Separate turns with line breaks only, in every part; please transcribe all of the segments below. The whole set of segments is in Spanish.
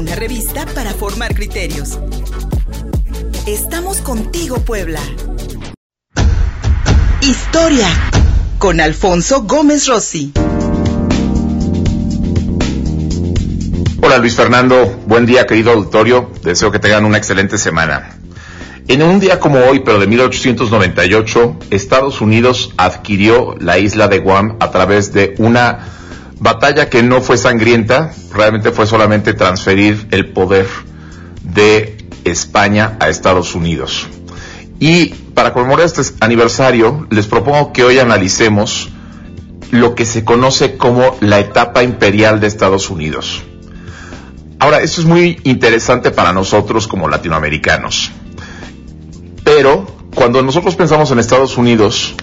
una revista para formar criterios. Estamos contigo, Puebla. Historia con Alfonso Gómez Rossi.
Hola Luis Fernando, buen día querido auditorio, deseo que tengan una excelente semana. En un día como hoy, pero de 1898, Estados Unidos adquirió la isla de Guam a través de una batalla que no fue sangrienta, realmente fue solamente transferir el poder de España a Estados Unidos. Y para conmemorar este aniversario, les propongo que hoy analicemos lo que se conoce como la etapa imperial de Estados Unidos. Ahora, esto es muy interesante para nosotros como latinoamericanos. Pero cuando nosotros pensamos en Estados Unidos,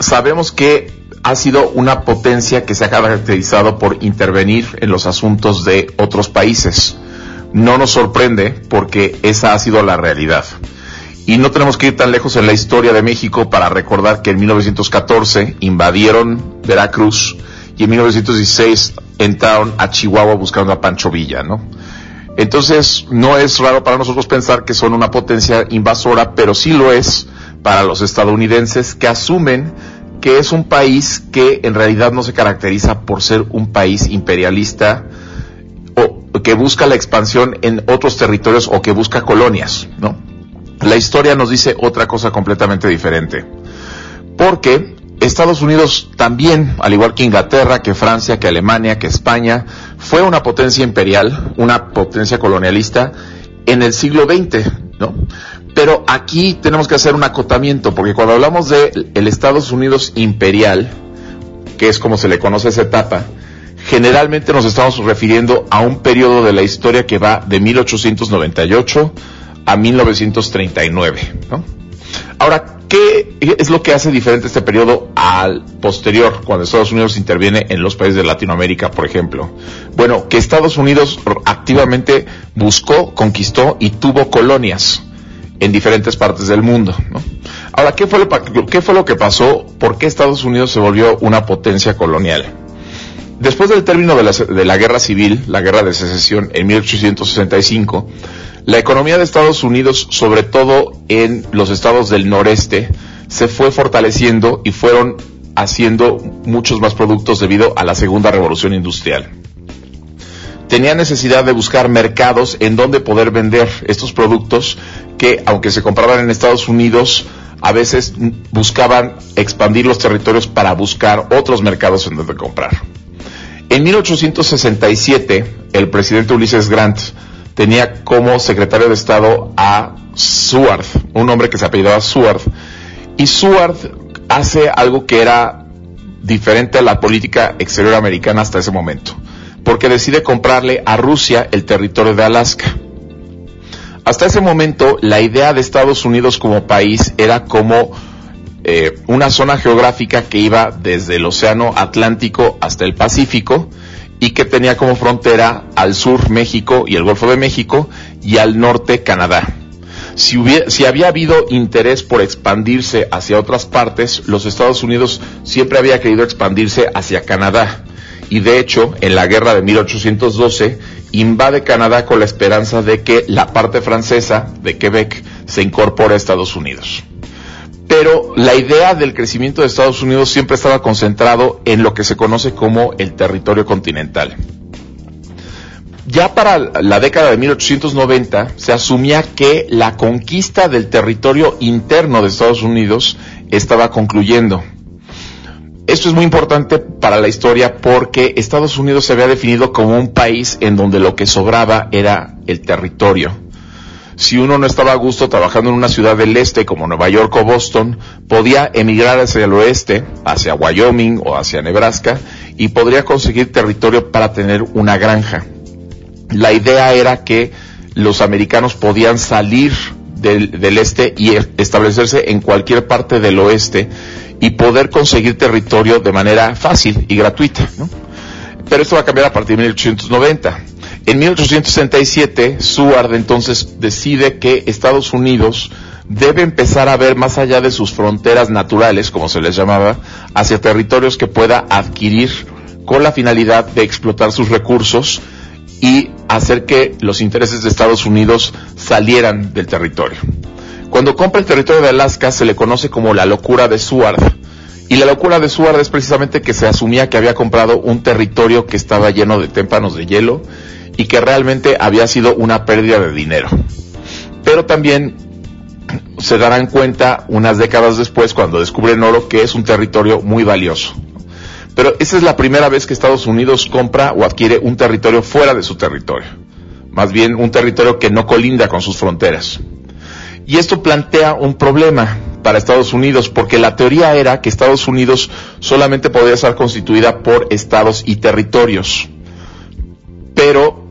sabemos que ha sido una potencia que se ha caracterizado por intervenir en los asuntos de otros países. No nos sorprende porque esa ha sido la realidad. Y no tenemos que ir tan lejos en la historia de México para recordar que en 1914 invadieron Veracruz y en 1916 entraron a Chihuahua buscando a Pancho Villa, ¿no? Entonces, no es raro para nosotros pensar que son una potencia invasora, pero sí lo es para los estadounidenses que asumen que es un país que en realidad no se caracteriza por ser un país imperialista o que busca la expansión en otros territorios o que busca colonias, ¿no? La historia nos dice otra cosa completamente diferente. Porque Estados Unidos también, al igual que Inglaterra, que Francia, que Alemania, que España, fue una potencia imperial, una potencia colonialista en el siglo XX, ¿no? Pero aquí tenemos que hacer un acotamiento, porque cuando hablamos de el Estados Unidos imperial, que es como se le conoce esa etapa, generalmente nos estamos refiriendo a un periodo de la historia que va de 1898 a 1939. ¿no? Ahora, ¿qué es lo que hace diferente este periodo al posterior, cuando Estados Unidos interviene en los países de Latinoamérica, por ejemplo? Bueno, que Estados Unidos activamente buscó, conquistó y tuvo colonias en diferentes partes del mundo. Ahora, ¿qué fue, lo, ¿qué fue lo que pasó? ¿Por qué Estados Unidos se volvió una potencia colonial? Después del término de la, de la, guerra civil, la guerra de secesión en 1865, la economía de Estados Unidos, sobre todo en los estados del noreste, se fue fortaleciendo y fueron haciendo muchos más productos debido a la segunda revolución industrial tenía necesidad de buscar mercados en donde poder vender estos productos que, aunque se compraban en Estados Unidos, a veces buscaban expandir los territorios para buscar otros mercados en donde comprar. En 1867, el presidente Ulises Grant tenía como secretario de Estado a Seward, un hombre que se apellidaba Seward, y Seward hace algo que era diferente a la política exterior americana hasta ese momento porque decide comprarle a Rusia el territorio de Alaska. Hasta ese momento, la idea de Estados Unidos como país era como eh, una zona geográfica que iba desde el Océano Atlántico hasta el Pacífico y que tenía como frontera al sur México y el Golfo de México y al norte Canadá. Si, si, había habido interés por expandirse hacia otras partes, los Estados Unidos siempre había querido expandirse hacia Canadá y de hecho en la guerra de 1812 invade Canadá con la esperanza de que la parte francesa de Quebec se incorpore a Estados Unidos. Pero la idea del crecimiento de Estados Unidos siempre estaba concentrado en lo que se conoce como el territorio continental. Ya para la década de 1890 se asumía que la conquista del territorio interno de Estados Unidos estaba concluyendo esto es muy importante para la historia porque Estados Unidos se había definido como un país en donde lo que sobraba era el territorio. Si uno no estaba a gusto trabajando en una ciudad del este como Nueva York o Boston, podía emigrar hacia el oeste, hacia Wyoming o hacia Nebraska, y podría conseguir territorio para tener una granja. La idea era que los americanos podían salir del, este y establecerse en cualquier parte del oeste y poder conseguir territorio de manera fácil y gratuita. ¿no? Pero esto va a cambiar a partir de 1890. En 1867, Seward entonces decide que Estados Unidos debe empezar a ver más allá de sus fronteras naturales, como se les llamaba, hacia territorios que pueda adquirir con la finalidad de explotar sus recursos y hacer que los intereses de Estados Unidos salieran del territorio. Cuando compra el territorio de Alaska se le conoce como la locura de Seward. Y la locura de Seward es precisamente que se asumía que había comprado un territorio que estaba lleno de témpanos de hielo y que realmente había sido una pérdida de dinero. Pero también se darán cuenta unas décadas después cuando descubren oro que es un territorio muy valioso. Pero esa es la primera vez que Estados Unidos compra o adquiere un territorio fuera de su territorio. Más bien un territorio que no colinda con sus fronteras. Y esto plantea un problema para Estados Unidos, porque la teoría era que Estados Unidos solamente podía ser constituida por estados y territorios. Pero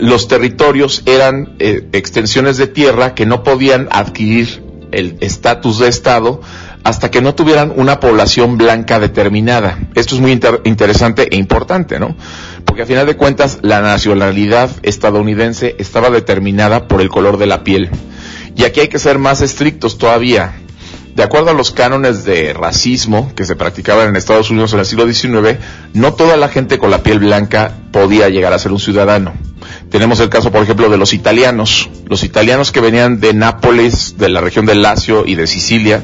los territorios eran eh, extensiones de tierra que no podían adquirir el estatus de estado hasta que no tuvieran una población blanca determinada. Esto es muy interesante e importante, ¿no? Porque a final de cuentas la nacionalidad estadounidense estaba determinada por el color de la piel. Y aquí hay que ser más estrictos todavía. De acuerdo a los cánones de racismo que se practicaban en Estados Unidos en el siglo XIX, no toda la gente con la piel blanca podía llegar a ser un ciudadano. Tenemos el caso, por ejemplo, de los italianos. Los italianos que venían de Nápoles, de la región de Lacio y de Sicilia,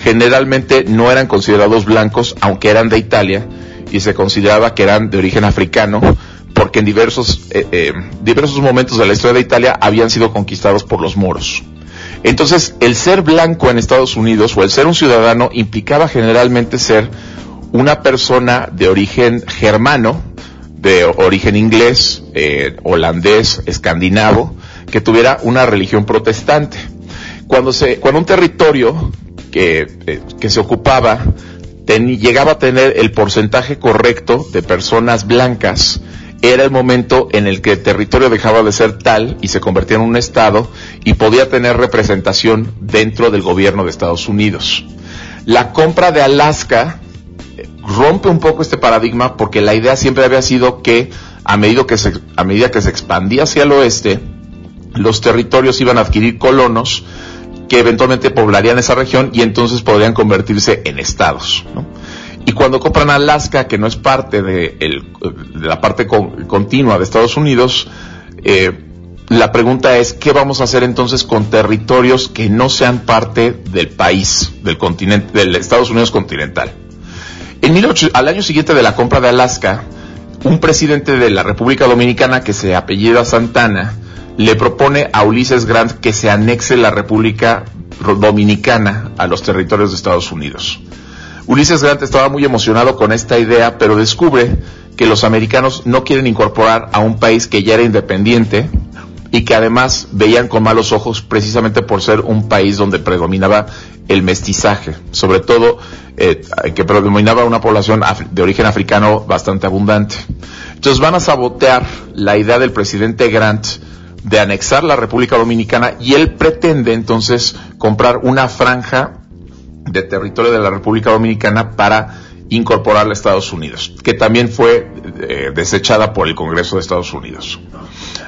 generalmente no eran considerados blancos, aunque eran de Italia, y se consideraba que eran de origen africano, porque en diversos, eh, eh, diversos momentos de la historia de Italia habían sido conquistados por los moros. Entonces, el ser blanco en Estados Unidos o el ser un ciudadano implicaba generalmente ser una persona de origen germano, de origen inglés, eh, holandés, escandinavo, que tuviera una religión protestante. Cuando, se, cuando un territorio que, eh, que se ocupaba llegaba a tener el porcentaje correcto de personas blancas, era el momento en el que el territorio dejaba de ser tal y se convertía en un estado y podía tener representación dentro del gobierno de Estados Unidos. La compra de Alaska rompe un poco este paradigma porque la idea siempre había sido que a medida que se, expandía hacia el oeste, los territorios iban a adquirir colonos que eventualmente poblarían esa región y entonces podrían convertirse en estados. Y cuando compran Alaska, que no es parte de, la parte continua de Estados Unidos, eh, la pregunta es, ¿qué vamos a hacer entonces con territorios que no sean parte del país, del continente, del Estados Unidos continental? En al año siguiente de la compra de Alaska, un presidente de la República Dominicana que se apellida Santana le propone a Ulises Grant que se anexe la República Dominicana a los territorios de Estados Unidos. Ulises Grant estaba muy emocionado con esta idea, pero descubre que los americanos no quieren incorporar a un país que ya era independiente y que además veían con malos ojos precisamente por ser un país donde predominaba el mestizaje, sobre todo eh, que predominaba una población de origen africano bastante abundante. Entonces van a sabotear la idea del presidente Grant de anexar la República Dominicana y él pretende entonces comprar una franja de territorio de la República Dominicana para incorporarla a Estados Unidos, que también fue eh, desechada por el Congreso de Estados Unidos.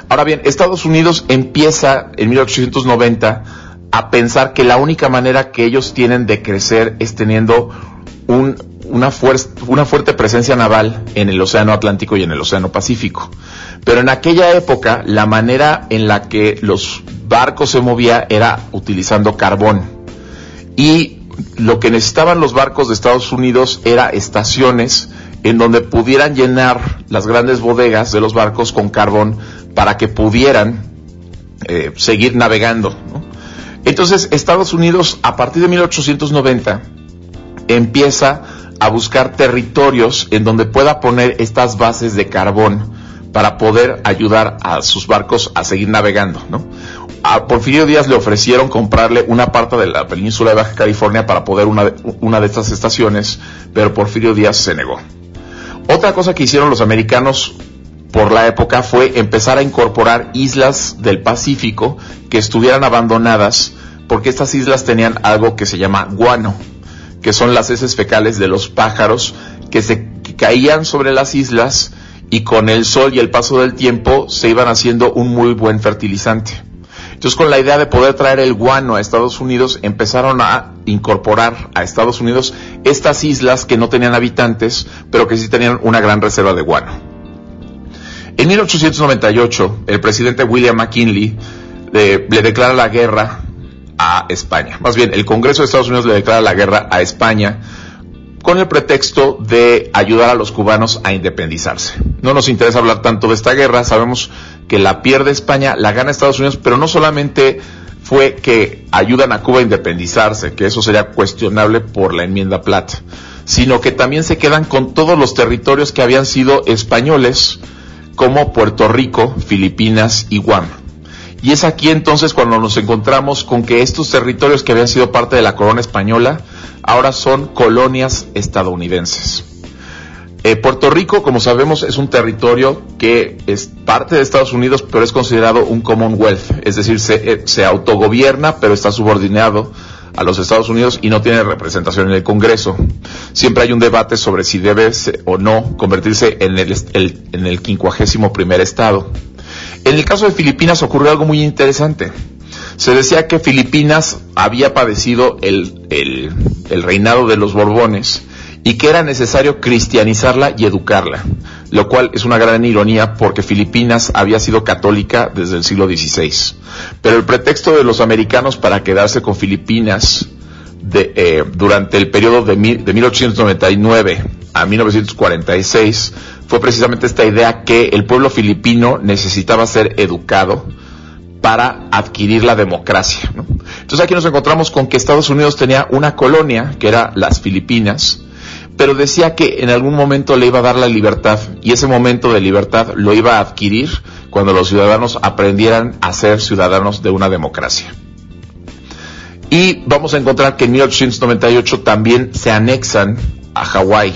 Ahora bien, Estados Unidos empieza en 1890 a pensar que la única manera que ellos tienen de crecer es teniendo una, una fuerte presencia naval en el Océano Atlántico y en el Océano Pacífico. Pero en aquella época la manera en la que los barcos se movían era utilizando carbón. Y lo que necesitaban los barcos de Estados Unidos era estaciones en donde pudieran llenar las grandes bodegas de los barcos con carbón para que pudieran eh, seguir navegando. Entonces Estados Unidos a partir de 1890 empieza a buscar territorios en donde pueda poner estas bases de carbón para poder ayudar a sus barcos a seguir navegando. A Porfirio Díaz le ofrecieron comprarle una parte de la península de Baja California para poder una, una de estas estaciones, pero Porfirio Díaz se negó. Otra cosa que hicieron los americanos por la época fue empezar a incorporar islas del Pacífico que estuvieran abandonadas, porque estas islas tenían algo que se llama guano, que son las heces fecales de los pájaros que se caían sobre las islas y con el sol y el paso del tiempo se iban haciendo un muy buen fertilizante. Entonces, con la idea de poder traer el guano a Estados Unidos, empezaron a incorporar a Estados Unidos estas islas que no tenían habitantes, pero que sí tenían una gran reserva de guano. En 1898, el presidente William McKinley le, le declara la guerra a España. Más bien, el Congreso de Estados Unidos le declara la guerra a España con el pretexto de ayudar a los cubanos a independizarse. No nos interesa hablar tanto de esta guerra, sabemos que la pierde España, la gana Estados Unidos, pero no solamente fue que ayudan a Cuba a independizarse, que eso sería cuestionable por la enmienda Platt, sino que también se quedan con todos los territorios que habían sido españoles, como Puerto Rico, Filipinas y Guam. Y es aquí entonces cuando nos encontramos con que estos territorios que habían sido parte de la corona española ahora son colonias estadounidenses. Eh, Puerto Rico, como sabemos, es un territorio que es parte de Estados Unidos, pero es considerado un Commonwealth, es decir, se, eh, se autogobierna, pero está subordinado a los Estados Unidos y no tiene representación en el Congreso. Siempre hay un debate sobre si debe o no convertirse en el, en el quincuagésimo primer estado. En el caso de Filipinas ocurrió algo muy interesante. Se decía que Filipinas había padecido el, el, reinado de los Borbones y que era necesario cristianizarla y educarla, lo cual es una gran ironía porque Filipinas había sido católica desde el siglo XVI. Pero el pretexto de los americanos para quedarse con Filipinas de, eh, durante el periodo de, de 1899 a 1946 fue precisamente esta idea que el pueblo filipino necesitaba ser educado para adquirir la democracia. Entonces aquí nos encontramos con que Estados Unidos tenía una colonia, que era las Filipinas, pero decía que en algún momento le iba a dar la libertad y ese momento de libertad lo iba a adquirir cuando los ciudadanos aprendieran a ser ciudadanos de una democracia. Y vamos a encontrar que en 1898 también se anexan a Hawái,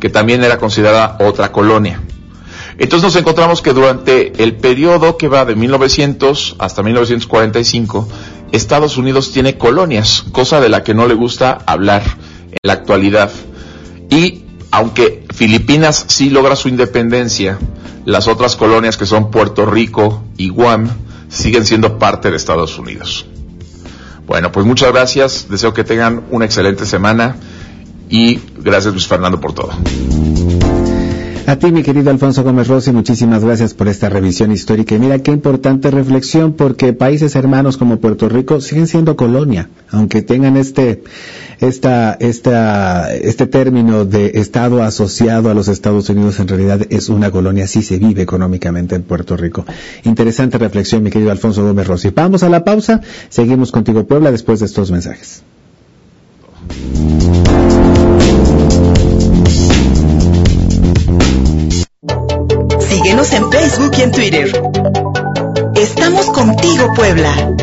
que también era considerada otra colonia. Entonces nos encontramos que durante el periodo que va de 1900 hasta 1945, Estados Unidos tiene colonias, cosa de la que no le gusta hablar en la actualidad. Y aunque Filipinas sí logra su independencia, las otras colonias que son Puerto Rico y Guam siguen siendo parte de Estados Unidos. Bueno, pues muchas gracias, deseo que tengan una excelente semana y gracias Luis Fernando por todo.
A ti, mi querido Alfonso Gómez Rossi, muchísimas gracias por esta revisión histórica. Y mira qué importante reflexión, porque países hermanos como Puerto Rico siguen siendo colonia, aunque tengan este, esta, esta, este término de Estado asociado a los Estados Unidos, en realidad es una colonia, sí se vive económicamente en Puerto Rico. Interesante reflexión, mi querido Alfonso Gómez Rossi. Vamos a la pausa, seguimos contigo, Puebla, después de estos mensajes.
Síguenos en Facebook y en Twitter. Estamos contigo, Puebla.